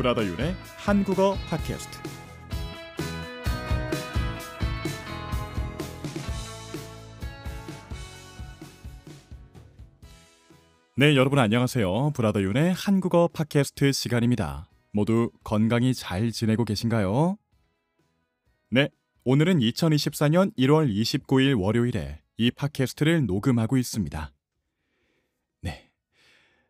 브라더 윤의 한국어 팟캐스트. 네, 여러분 안녕하세요. 브라더 윤의 한국어 팟캐스트 시간입니다. 모두 건강히 잘 지내고 계신가요? 네, 오늘은 2024년 1월 29일 월요일에 이 팟캐스트를 녹음하고 있습니다.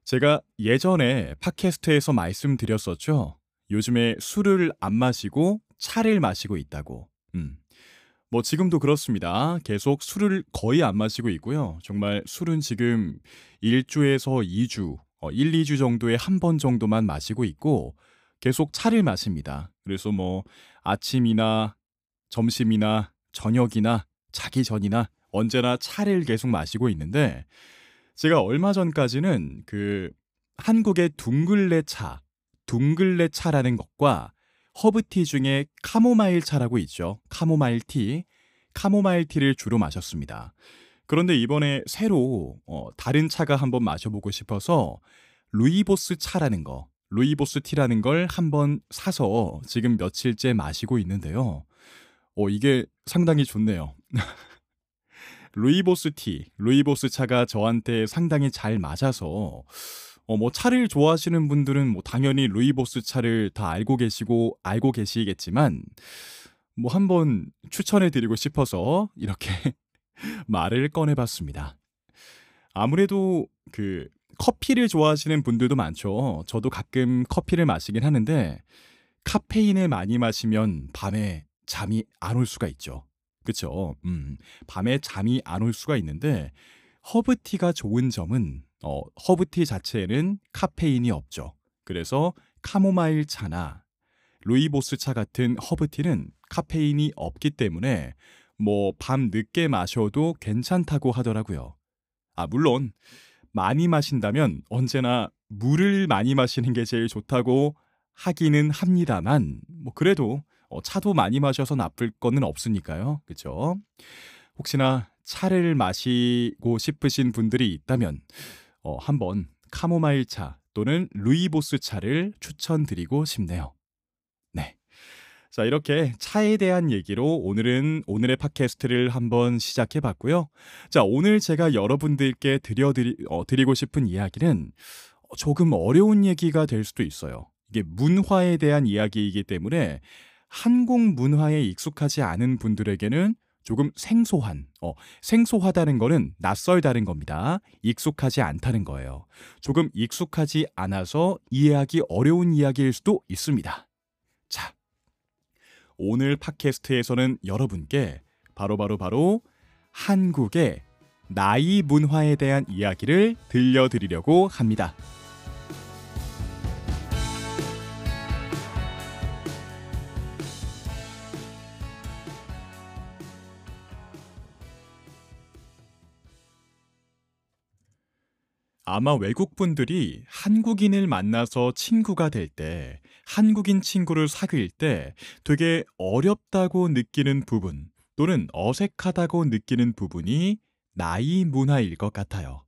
네. 제가 예전에 팟캐스트에서 말씀드렸었죠. 요즘에 술을 안 마시고 차를 마시고 있다고. 음. 뭐 지금도 그렇습니다. 계속 술을 거의 안 마시고 있고요. 정말 술은 지금 1주에서 2주, 어, 1, 2주 정도에 한 번 정도만 마시고 있고 계속 차를 마십니다. 그래서 뭐 아침이나 점심이나 저녁이나 자기 전이나 언제나 차를 계속 마시고 있는데 제가 얼마 전까지는 그 한국의 둥글레 차, 둥글레 차라는 것과 허브티 중에 카모마일 차라고 있죠. 카모마일 티, 카모마일 티를 주로 마셨습니다. 그런데 이번에 새로 어, 다른 차가 한번 마셔보고 싶어서 루이보스 차라는 거, 루이보스 티라는 걸 한번 사서 지금 며칠째 마시고 있는데요. 어, 이게 상당히 좋네요. 루이보스 티, 루이보스 차가 저한테 상당히 잘 맞아서 어, 뭐 차를 좋아하시는 분들은 뭐 당연히 루이보스 차를 다 알고 계시고 알고 계시겠지만 뭐 한번 추천해 드리고 싶어서 이렇게 말을 꺼내 봤습니다. 아무래도 그 커피를 좋아하시는 분들도 많죠. 저도 가끔 커피를 마시긴 하는데 카페인을 많이 마시면 밤에 잠이 안 올 수가 있죠. 그쵸? 음, 밤에 잠이 안 올 수가 있는데 허브티가 좋은 점은 어, 허브티 자체에는 카페인이 없죠. 그래서 카모마일 차나 루이보스 차 같은 허브티는 카페인이 없기 때문에 뭐 밤 늦게 마셔도 괜찮다고 하더라고요. 아, 물론 많이 마신다면 언제나 물을 많이 마시는 게 제일 좋다고 하기는 합니다만 뭐 그래도 어, 차도 많이 마셔서 나쁠 거는 없으니까요. 그죠? 혹시나 차를 마시고 싶으신 분들이 있다면 어, 한번 카모마일 차 또는 루이보스 차를 추천드리고 싶네요. 네. 자, 이렇게 차에 대한 얘기로 오늘은 오늘의 팟캐스트를 한번 시작해 봤고요. 자, 오늘 제가 여러분들께 드려드리, 어, 드리고 싶은 이야기는 조금 어려운 얘기가 될 수도 있어요. 이게 문화에 대한 이야기이기 때문에 한국 문화에 익숙하지 않은 분들에게는 조금 생소한, 어, 생소하다는 거는 낯설다는 겁니다. 익숙하지 않다는 거예요. 조금 익숙하지 않아서 이해하기 어려운 이야기일 수도 있습니다. 자, 오늘 팟캐스트에서는 여러분께 바로바로 바로, 바로 한국의 나이 문화에 대한 이야기를 들려드리려고 합니다. 아마 외국 분들이 한국인을 만나서 친구가 될 때, 한국인 친구를 사귈 때 되게 어렵다고 느끼는 부분 또는 어색하다고 느끼는 부분이 나이 문화일 것 같아요.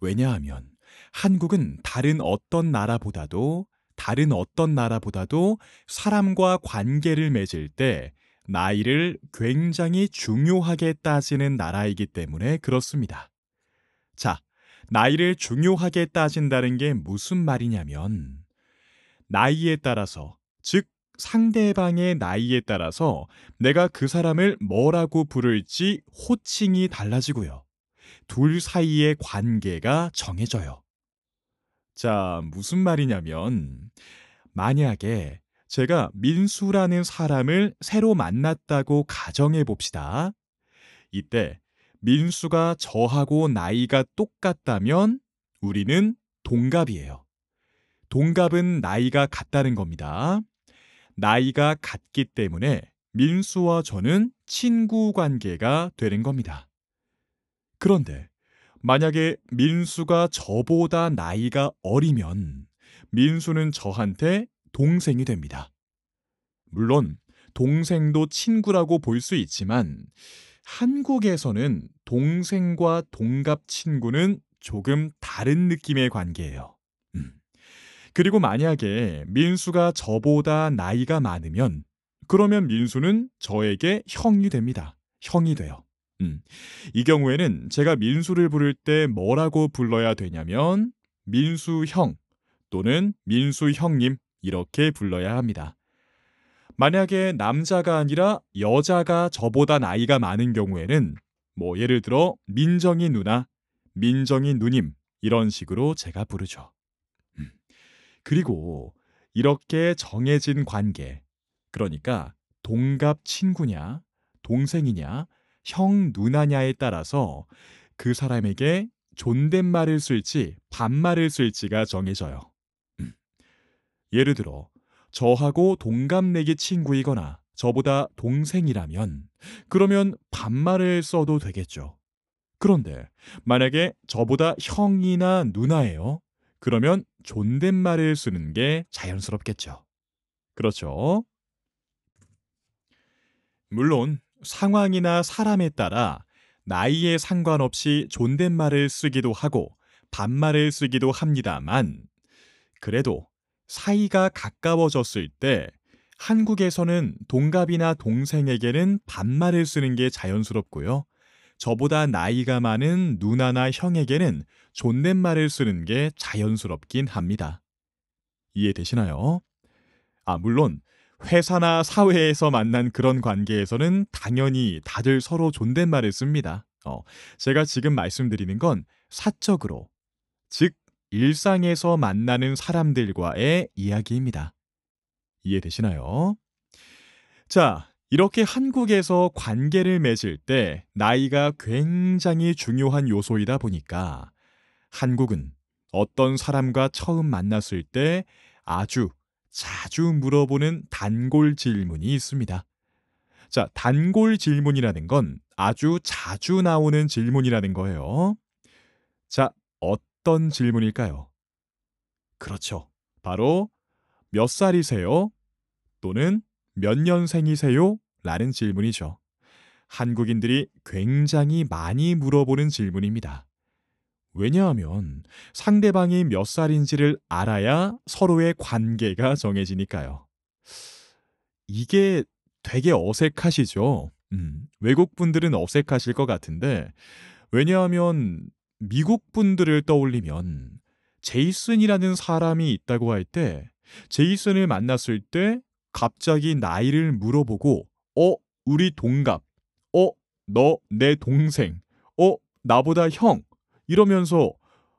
왜냐하면 한국은 다른 어떤 나라보다도 다른 어떤 나라보다도 사람과 관계를 맺을 때 나이를 굉장히 중요하게 따지는 나라이기 때문에 그렇습니다. 자, 나이를 중요하게 따진다는 게 무슨 말이냐면 나이에 따라서 즉 상대방의 나이에 따라서 내가 그 사람을 뭐라고 부를지 호칭이 달라지고요. 둘 사이의 관계가 정해져요. 자, 무슨 말이냐면 만약에 제가 민수라는 사람을 새로 만났다고 가정해 봅시다. 이때 민수가 저하고 나이가 똑같다면 우리는 동갑이에요. 동갑은 나이가 같다는 겁니다. 나이가 같기 때문에 민수와 저는 친구 관계가 되는 겁니다. 그런데 만약에 민수가 저보다 나이가 어리면 민수는 저한테 동생이 됩니다. 물론 동생도 친구라고 볼 수 있지만 한국에서는 동생과 동갑 친구는 조금 다른 느낌의 관계예요. 음. 그리고 만약에 민수가 저보다 나이가 많으면 그러면 민수는 저에게 형이 됩니다. 형이 돼요. 음. 이 경우에는 제가 민수를 부를 때 뭐라고 불러야 되냐면 민수 형 또는 민수 형님 이렇게 불러야 합니다. 만약에 남자가 아니라 여자가 저보다 나이가 많은 경우에는 뭐 예를 들어 민정이 누나, 민정이 누님 이런 식으로 제가 부르죠. 음. 그리고 이렇게 정해진 관계, 그러니까 동갑 친구냐, 동생이냐, 형 누나냐에 따라서 그 사람에게 존댓말을 쓸지 반말을 쓸지가 정해져요. 음. 예를 들어 저하고 동갑내기 친구이거나 저보다 동생이라면 그러면 반말을 써도 되겠죠. 그런데 만약에 저보다 형이나 누나예요. 그러면 존댓말을 쓰는 게 자연스럽겠죠. 그렇죠. 물론 상황이나 사람에 따라 나이에 상관없이 존댓말을 쓰기도 하고 반말을 쓰기도 합니다만 그래도 사이가 가까워졌을 때 한국에서는 동갑이나 동생에게는 반말을 쓰는 게 자연스럽고요. 저보다 나이가 많은 누나나 형에게는 존댓말을 쓰는 게 자연스럽긴 합니다. 이해되시나요? 아, 물론 회사나 사회에서 만난 그런 관계에서는 당연히 다들 서로 존댓말을 씁니다. 어, 제가 지금 말씀드리는 건 사적으로, 즉 일상에서 만나는 사람들과의 이야기입니다. 이해되시나요? 자, 이렇게 한국에서 관계를 맺을 때 나이가 굉장히 중요한 요소이다 보니까 한국은 어떤 사람과 처음 만났을 때 아주 자주 물어보는 단골 질문이 있습니다. 자, 단골 질문이라는 건 아주 자주 나오는 질문이라는 거예요. 자, 어떤 질문일까요? 그렇죠. 바로 몇 살이세요? 또는 몇 년생이세요? 라는 질문이죠. 한국인들이 굉장히 많이 물어보는 질문입니다. 왜냐하면 상대방이 몇 살인지를 알아야 서로의 관계가 정해지니까요. 이게 되게 어색하시죠? 음, 외국 분들은 어색하실 것 같은데, 왜냐하면 미국 분들을 떠올리면 제이슨이라는 사람이 있다고 할 때, 제이슨을 만났을 때 갑자기 나이를 물어보고, 어, 우리 동갑, 어, 너 내 동생, 어, 나보다 형, 이러면서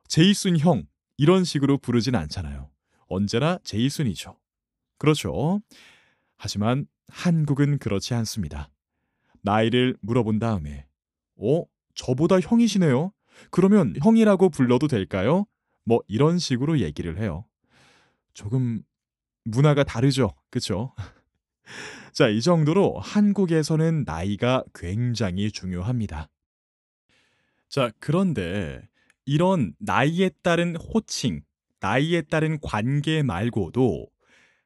제이슨 형 이런 식으로 부르진 않잖아요. 언제나 제이슨이죠. 그렇죠. 하지만 한국은 그렇지 않습니다. 나이를 물어본 다음에 어? 저보다 형이시네요. 그러면 형이라고 불러도 될까요? 뭐 이런 식으로 얘기를 해요. 조금 문화가 다르죠. 그쵸 자, 이 정도로 한국에서는 나이가 굉장히 중요합니다. 자, 그런데 이런 나이에 따른 호칭, 나이에 따른 관계 말고도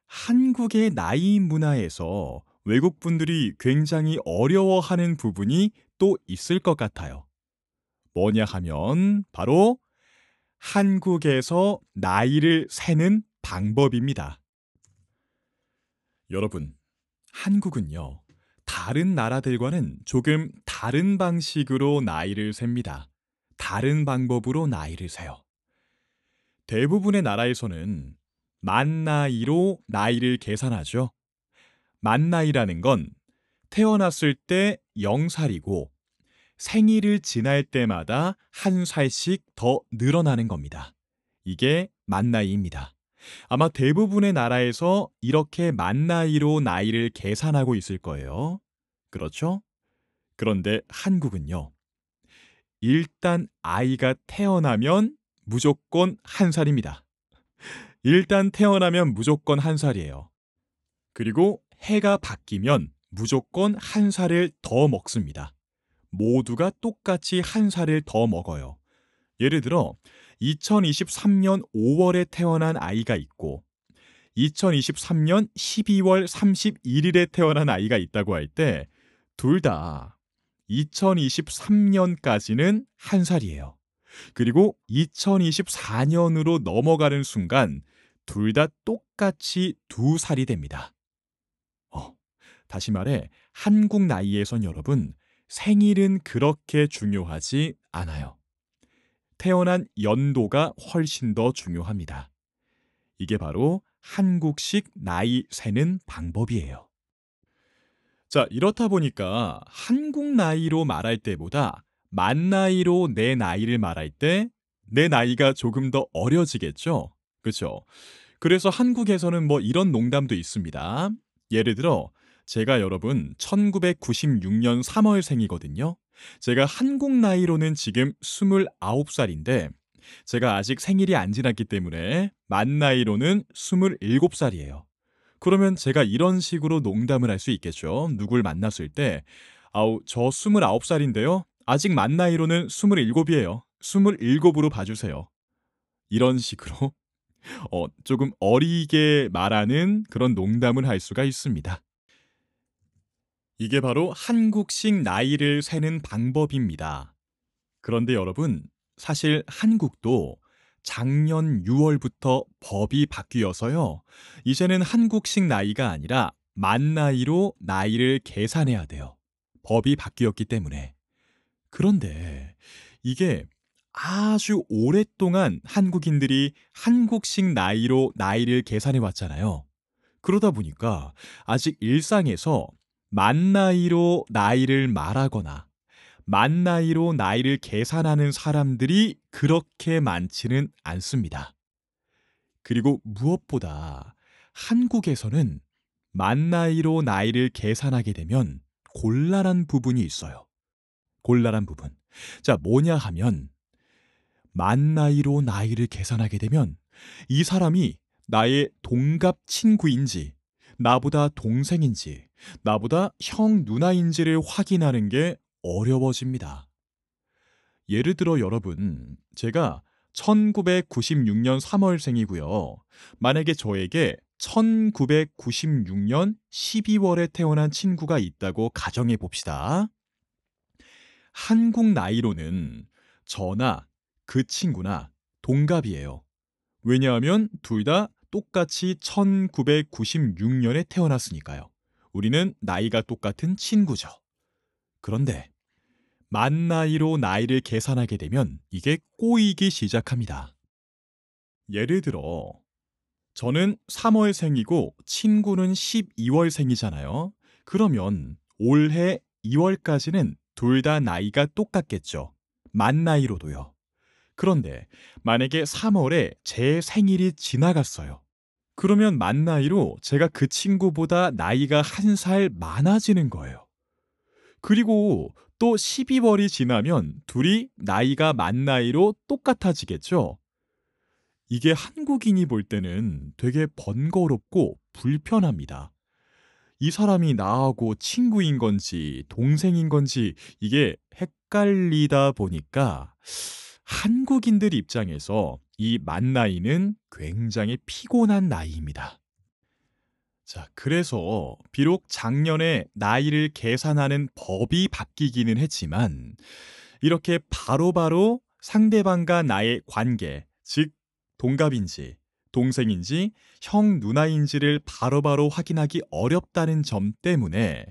한국의 나이 문화에서 외국 분들이 굉장히 어려워하는 부분이 또 있을 것 같아요. 뭐냐 하면 바로 한국에서 나이를 세는 방법입니다. 여러분, 한국은요, 다른 나라들과는 조금 다른 방식으로 나이를 셉니다. 다른 방법으로 나이를 세요. 대부분의 나라에서는 만 나이로 나이를 계산하죠. 만 나이라는 건 태어났을 때 0살이고 생일을 지날 때마다 한 살씩 더 늘어나는 겁니다. 이게 만 나이입니다. 아마 대부분의 나라에서 이렇게 만 나이로 나이를 계산하고 있을 거예요. 그렇죠? 그런데 한국은요. 일단 아이가 태어나면 무조건 한 살입니다. 일단 태어나면 무조건 한 살이에요. 그리고 해가 바뀌면 무조건 한 살을 더 먹습니다. 모두가 똑같이 한 살을 더 먹어요. 예를 들어 2023년 5월에 태어난 아이가 있고 2023년 12월 31일에 태어난 아이가 있다고 할 때 둘 다 2023년까지는 한 살이에요. 그리고 2024년으로 넘어가는 순간 둘 다 똑같이 두 살이 됩니다. 어, 다시 말해 한국 나이에선 여러분 생일은 그렇게 중요하지 않아요. 태어난 연도가 훨씬 더 중요합니다. 이게 바로 한국식 나이 세는 방법이에요. 자, 이렇다 보니까 한국 나이로 말할 때보다 만 나이로 내 나이를 말할 때 내 나이가 조금 더 어려지겠죠? 그렇죠? 그래서 한국에서는 뭐 이런 농담도 있습니다. 예를 들어 제가 여러분 1996년 3월생이거든요. 제가 한국 나이로는 지금 29살인데 제가 아직 생일이 안 지났기 때문에 만 나이로는 27살이에요. 그러면 제가 이런 식으로 농담을 할 수 있겠죠. 누굴 만났을 때 아우 저 29살인데요. 아직 만 나이로는 27이에요. 27으로 봐주세요. 이런 식으로 어, 조금 어리게 말하는 그런 농담을 할 수가 있습니다. 이게 바로 한국식 나이를 세는 방법입니다. 그런데 여러분, 사실 한국도 작년 6월부터 법이 바뀌어서요. 이제는 한국식 나이가 아니라 만 나이로 나이를 계산해야 돼요. 법이 바뀌었기 때문에. 그런데 이게 아주 오랫동안 한국인들이 한국식 나이로 나이를 계산해 왔잖아요. 그러다 보니까 아직 일상에서 만 나이로 나이를 말하거나 만 나이로 나이를 계산하는 사람들이 그렇게 많지는 않습니다. 그리고 무엇보다 한국에서는 만 나이로 나이를 계산하게 되면 곤란한 부분이 있어요. 곤란한 부분. 자, 뭐냐 하면 만 나이로 나이를 계산하게 되면 이 사람이 나의 동갑 친구인지, 나보다 동생인지, 나보다 형 누나인지를 확인하는 게 어려워집니다. 예를 들어 여러분, 제가 1996년 3월생이고요. 만약에 저에게 1996년 12월에 태어난 친구가 있다고 가정해 봅시다. 한국 나이로는 저나 그 친구나 동갑이에요. 왜냐하면 둘 다 똑같이 1996년에 태어났으니까요. 우리는 나이가 똑같은 친구죠. 그런데 만 나이로 나이를 계산하게 되면 이게 꼬이기 시작합니다. 예를 들어 저는 3월생이고 친구는 12월생이잖아요. 그러면 올해 2월까지는 둘 다 나이가 똑같겠죠. 만 나이로도요. 그런데 만약에 3월에 제 생일이 지나갔어요. 그러면 만 나이로 제가 그 친구보다 나이가 한 살 많아지는 거예요. 그리고 또 12월이 지나면 둘이 나이가 만 나이로 똑같아지겠죠? 이게 한국인이 볼 때는 되게 번거롭고 불편합니다. 이 사람이 나하고 친구인 건지 동생인 건지 이게 헷갈리다 보니까 한국인들 입장에서 이 만 나이는 굉장히 피곤한 나이입니다. 자, 그래서 비록 작년에 나이를 계산하는 법이 바뀌기는 했지만 이렇게 바로바로 바로 상대방과 나의 관계, 즉 동갑인지 동생인지 형 누나인지를 바로바로 바로 확인하기 어렵다는 점 때문에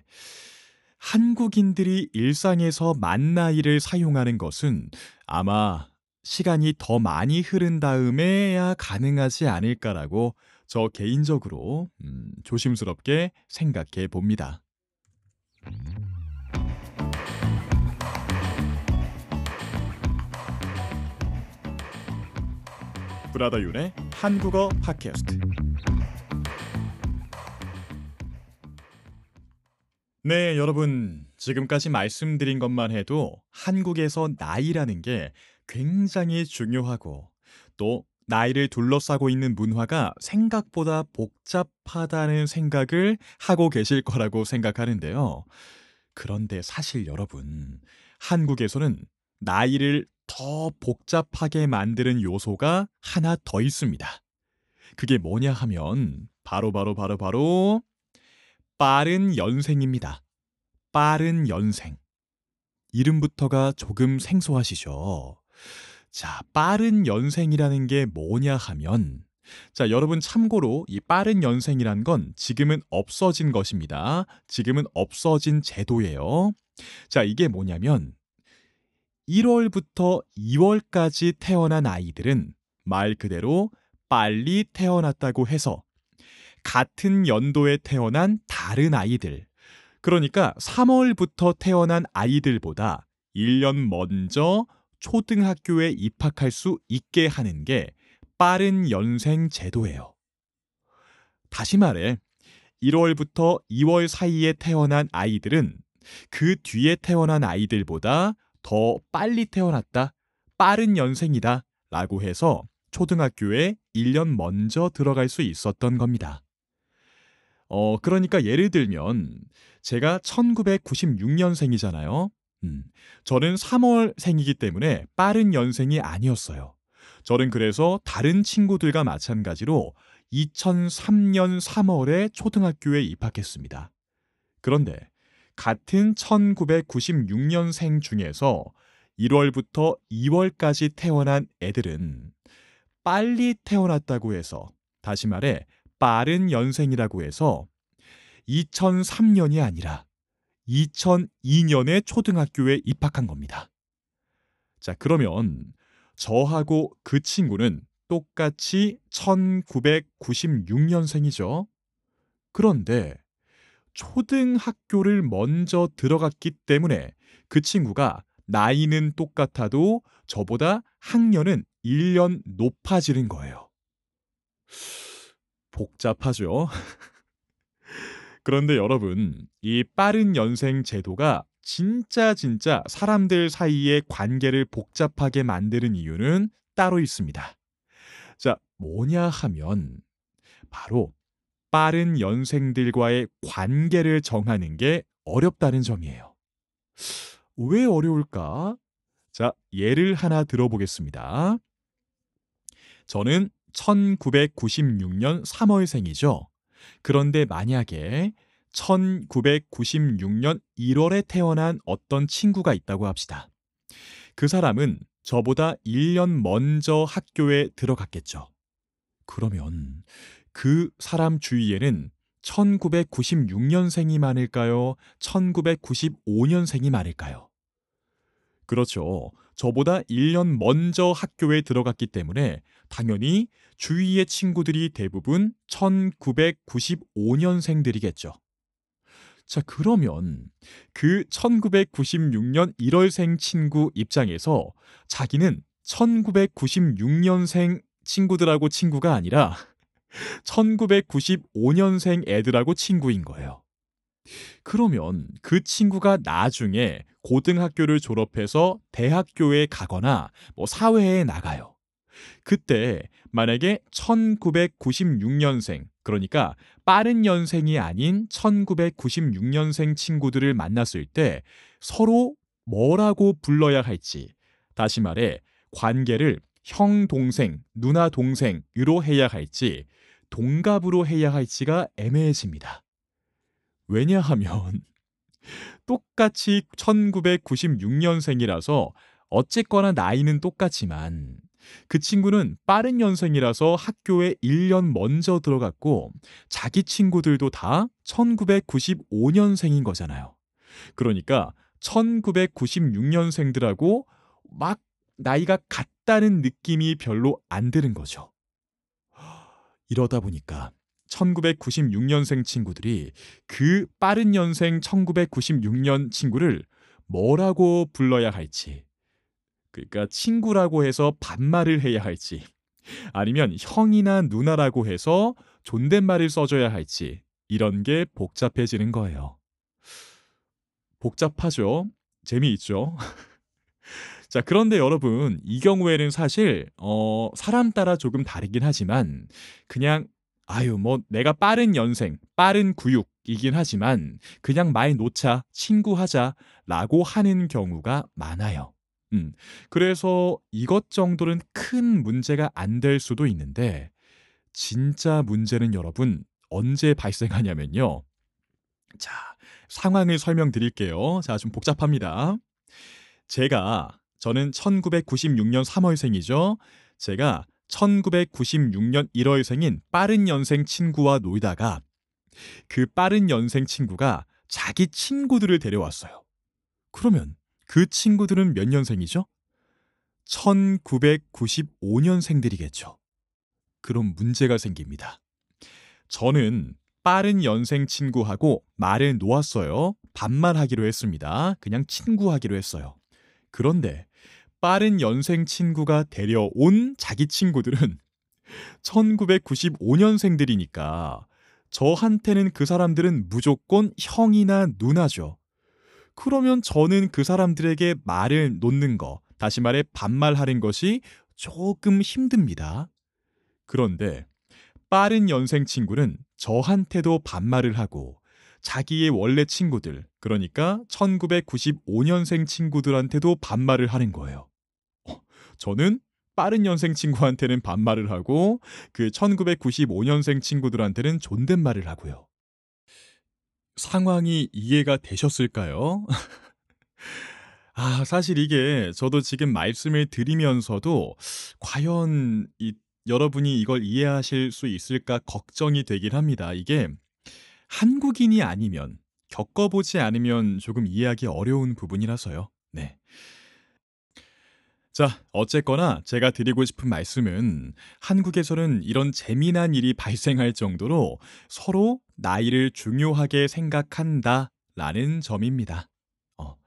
한국인들이 일상에서 만 나이를 사용하는 것은 아마 시간이 더 많이 흐른 다음에야 가능하지 않을까라고 저 개인적으로 음, 조심스럽게 생각해 봅니다. 브라더 윤의 한국어 팟캐스트. 네, 여러분. 지금까지 말씀드린 것만 해도 한국에서 나이라는 게 굉장히 중요하고 또 나이를 둘러싸고 있는 문화가 생각보다 복잡하다는 생각을 하고 계실 거라고 생각하는데요. 그런데 사실 여러분, 한국에서는 나이를 더 복잡하게 만드는 요소가 하나 더 있습니다. 그게 뭐냐 하면 바로바로 바로 바로 바로 빠른 연생입니다. 빠른 연생. 이름부터가 조금 생소하시죠? 자, 빠른 연생이라는 게 뭐냐 하면 자, 여러분 참고로 이 빠른 연생이란 건 지금은 없어진 것입니다. 지금은 없어진 제도예요. 자, 이게 뭐냐면 1월부터 2월까지 태어난 아이들은 말 그대로 빨리 태어났다고 해서 같은 연도에 태어난 다른 아이들, 그러니까 3월부터 태어난 아이들보다 1년 먼저 초등학교에 입학할 수 있게 하는 게 빠른 연생 제도예요. 다시 말해, 1월부터 2월 사이에 태어난 아이들은 그 뒤에 태어난 아이들보다 더 빨리 태어났다, 빠른 연생이다 라고 해서 초등학교에 1년 먼저 들어갈 수 있었던 겁니다. 어, 그러니까 예를 들면 제가 1996년생이잖아요. 음, 저는 3월 생이기 때문에 빠른 연생이 아니었어요. 저는 그래서 다른 친구들과 마찬가지로 2003년 3월에 초등학교에 입학했습니다. 그런데 같은 1996년생 중에서 1월부터 2월까지 태어난 애들은 빨리 태어났다고 해서 다시 말해 빠른 연생이라고 해서 2003년이 아니라 2002년에 초등학교에 입학한 겁니다. 자, 그러면 저하고 그 친구는 똑같이 1996년생이죠. 그런데 초등학교를 먼저 들어갔기 때문에 그 친구가 나이는 똑같아도 저보다 학년은 1년 높아지는 거예요. 복잡하죠? 그런데 여러분, 이 빠른 연생 제도가 진짜 진짜 사람들 사이의 관계를 복잡하게 만드는 이유는 따로 있습니다. 자, 뭐냐 하면 바로 빠른 연생들과의 관계를 정하는 게 어렵다는 점이에요. 왜 어려울까? 자, 예를 하나 들어보겠습니다. 저는 1996년 3월생이죠. 그런데 만약에 1996년 1월에 태어난 어떤 친구가 있다고 합시다. 그 사람은 저보다 1년 먼저 학교에 들어갔겠죠. 그러면 그 사람 주위에는 1996년생이 많을까요? 1995년생이 많을까요? 그렇죠. 저보다 1년 먼저 학교에 들어갔기 때문에 당연히 주위의 친구들이 대부분 1995년생들이겠죠. 자, 그러면 그 1996년 1월생 친구 입장에서 자기는 1996년생 친구들하고 친구가 아니라 1995년생 애들하고 친구인 거예요. 그러면 그 친구가 나중에 고등학교를 졸업해서 대학교에 가거나 뭐 사회에 나가요. 그때 만약에 1996년생, 그러니까 빠른 연생이 아닌 1996년생 친구들을 만났을 때 서로 뭐라고 불러야 할지, 다시 말해 관계를 형, 동생, 누나, 동생으로 해야 할지, 동갑으로 해야 할지가 애매해집니다. 왜냐하면 똑같이 1996년생이라서 어쨌거나 나이는 똑같지만 그 친구는 빠른 연생이라서 학교에 1년 먼저 들어갔고 자기 친구들도 다 1995년생인 거잖아요. 그러니까 1996년생들하고 막 나이가 같다는 느낌이 별로 안 드는 거죠. 이러다 보니까 1996년생 친구들이 그 빠른 연생 1996년 친구를 뭐라고 불러야 할지, 그러니까 친구라고 해서 반말을 해야 할지, 아니면 형이나 누나라고 해서 존댓말을 써줘야 할지, 이런 게 복잡해지는 거예요. 복잡하죠? 재미있죠? 자, 그런데 여러분, 이 경우에는 사실, 어, 사람 따라 조금 다르긴 하지만, 그냥 아유, 뭐 내가 빠른 연생, 빠른 구육이긴 하지만 그냥 말 놓자, 친구하자 라고 하는 경우가 많아요. 음. 그래서 이것 정도는 큰 문제가 안 될 수도 있는데 진짜 문제는 여러분 언제 발생하냐면요. 자, 상황을 설명드릴게요. 자, 좀 복잡합니다. 제가 저는 1996년 3월생이죠. 제가 1996년 1월생인 빠른 연생 친구와 놀다가 그 빠른 연생 친구가 자기 친구들을 데려왔어요. 그러면 그 친구들은 몇 년생이죠? 1995년생들이겠죠. 그럼 문제가 생깁니다. 저는 빠른 연생 친구하고 말을 놓았어요. 반말 하기로 했습니다. 그냥 친구 하기로 했어요. 그런데 빠른 연생 친구가 데려온 자기 친구들은 1995년생들이니까 저한테는 그 사람들은 무조건 형이나 누나죠. 그러면 저는 그 사람들에게 말을 놓는 거, 다시 말해 반말하는 것이 조금 힘듭니다. 그런데 빠른 연생 친구는 저한테도 반말을 하고 자기의 원래 친구들, 그러니까 1995년생 친구들한테도 반말을 하는 거예요. 어, 저는 빠른 연생 친구한테는 반말을 하고 그 1995년생 친구들한테는 존댓말을 하고요. 상황이 이해가 되셨을까요? 아, 사실 이게 저도 지금 말씀을 드리면서도 과연 이 여러분이 이걸 이해하실 수 있을까 걱정이 되긴 합니다. 이게 한국인이 아니면 겪어보지 않으면 조금 이해하기 어려운 부분이라서요. 네. 자, 어쨌거나 제가 드리고 싶은 말씀은 한국에서는 이런 재미난 일이 발생할 정도로 서로 나이를 중요하게 생각한다 라는 점입니다. 어.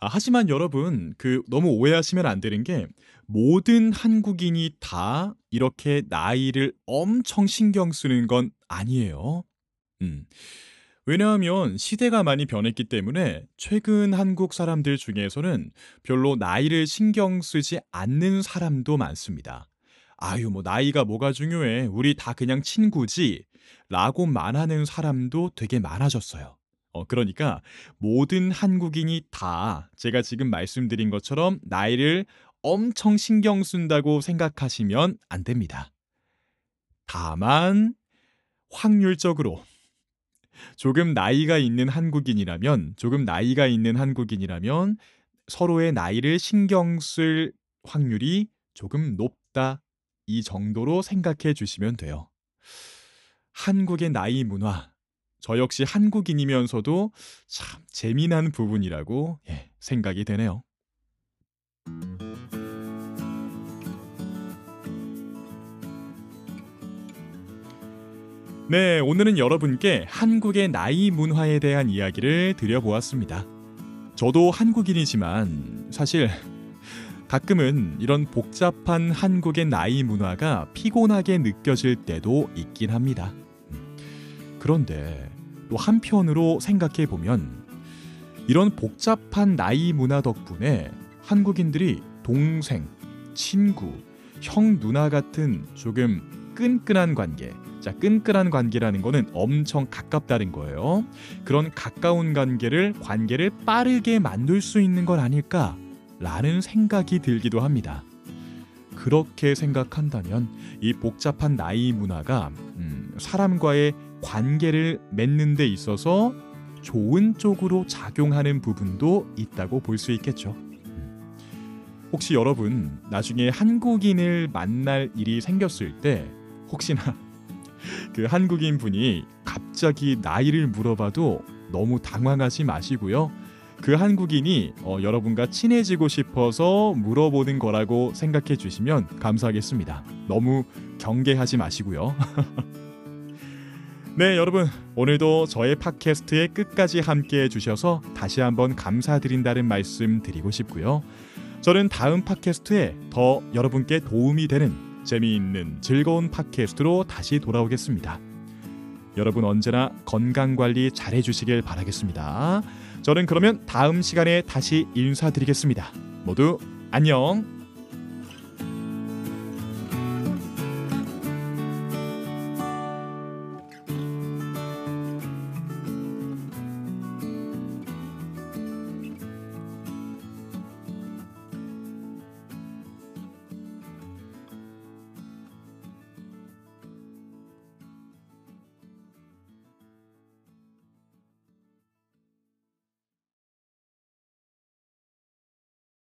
아, 하지만 여러분, 그 너무 오해하시면 안 되는 게 모든 한국인이 다 이렇게 나이를 엄청 신경 쓰는 건 아니에요. 음. 왜냐하면 시대가 많이 변했기 때문에 최근 한국 사람들 중에서는 별로 나이를 신경 쓰지 않는 사람도 많습니다. 아유, 뭐, 나이가 뭐가 중요해. 우리 다 그냥 친구지. 라고 말하는 사람도 되게 많아졌어요. 어, 그러니까 모든 한국인이 다 제가 지금 말씀드린 것처럼 나이를 엄청 신경 쓴다고 생각하시면 안 됩니다. 다만, 확률적으로 조금 나이가 있는 한국인이라면 조금 나이가 있는 한국인이라면 서로의 나이를 신경 쓸 확률이 조금 높다 이 정도로 생각해 주시면 돼요. 한국의 나이 문화 저 역시 한국인이면서도 참 재미난 부분이라고 예, 생각이 되네요. 네, 오늘은 여러분께 한국의 나이 문화에 대한 이야기를 드려보았습니다. 저도 한국인이지만 사실 가끔은 이런 복잡한 한국의 나이 문화가 피곤하게 느껴질 때도 있긴 합니다. 그런데 또 한편으로 생각해 보면 이런 복잡한 나이 문화 덕분에 한국인들이 동생, 친구, 형, 누나 같은 조금 끈끈한 관계, 자, 끈끈한 관계라는 거는 엄청 가깝다는 거예요. 그런 가까운 관계를 관계를 빠르게 만들 수 있는 건 아닐까라는 생각이 들기도 합니다. 그렇게 생각한다면 이 복잡한 나이 문화가 음, 사람과의 관계를 맺는 데 있어서 좋은 쪽으로 작용하는 부분도 있다고 볼 수 있겠죠. 음. 혹시 여러분 나중에 한국인을 만날 일이 생겼을 때 혹시나 그 한국인 분이 갑자기 나이를 물어봐도 너무 당황하지 마시고요. 그 한국인이 어, 여러분과 친해지고 싶어서 물어보는 거라고 생각해 주시면 감사하겠습니다. 너무 경계하지 마시고요. 네, 여러분. 오늘도 저의 팟캐스트에 끝까지 함께 해 주셔서 다시 한번 감사드린다는 말씀 드리고 싶고요. 저는 다음 팟캐스트에 더 여러분께 도움이 되는 재미있는 즐거운 팟캐스트로 다시 돌아오겠습니다. 여러분 언제나 건강 관리 잘 해주시길 바라겠습니다. 저는 그러면 다음 시간에 다시 인사드리겠습니다. 모두 안녕.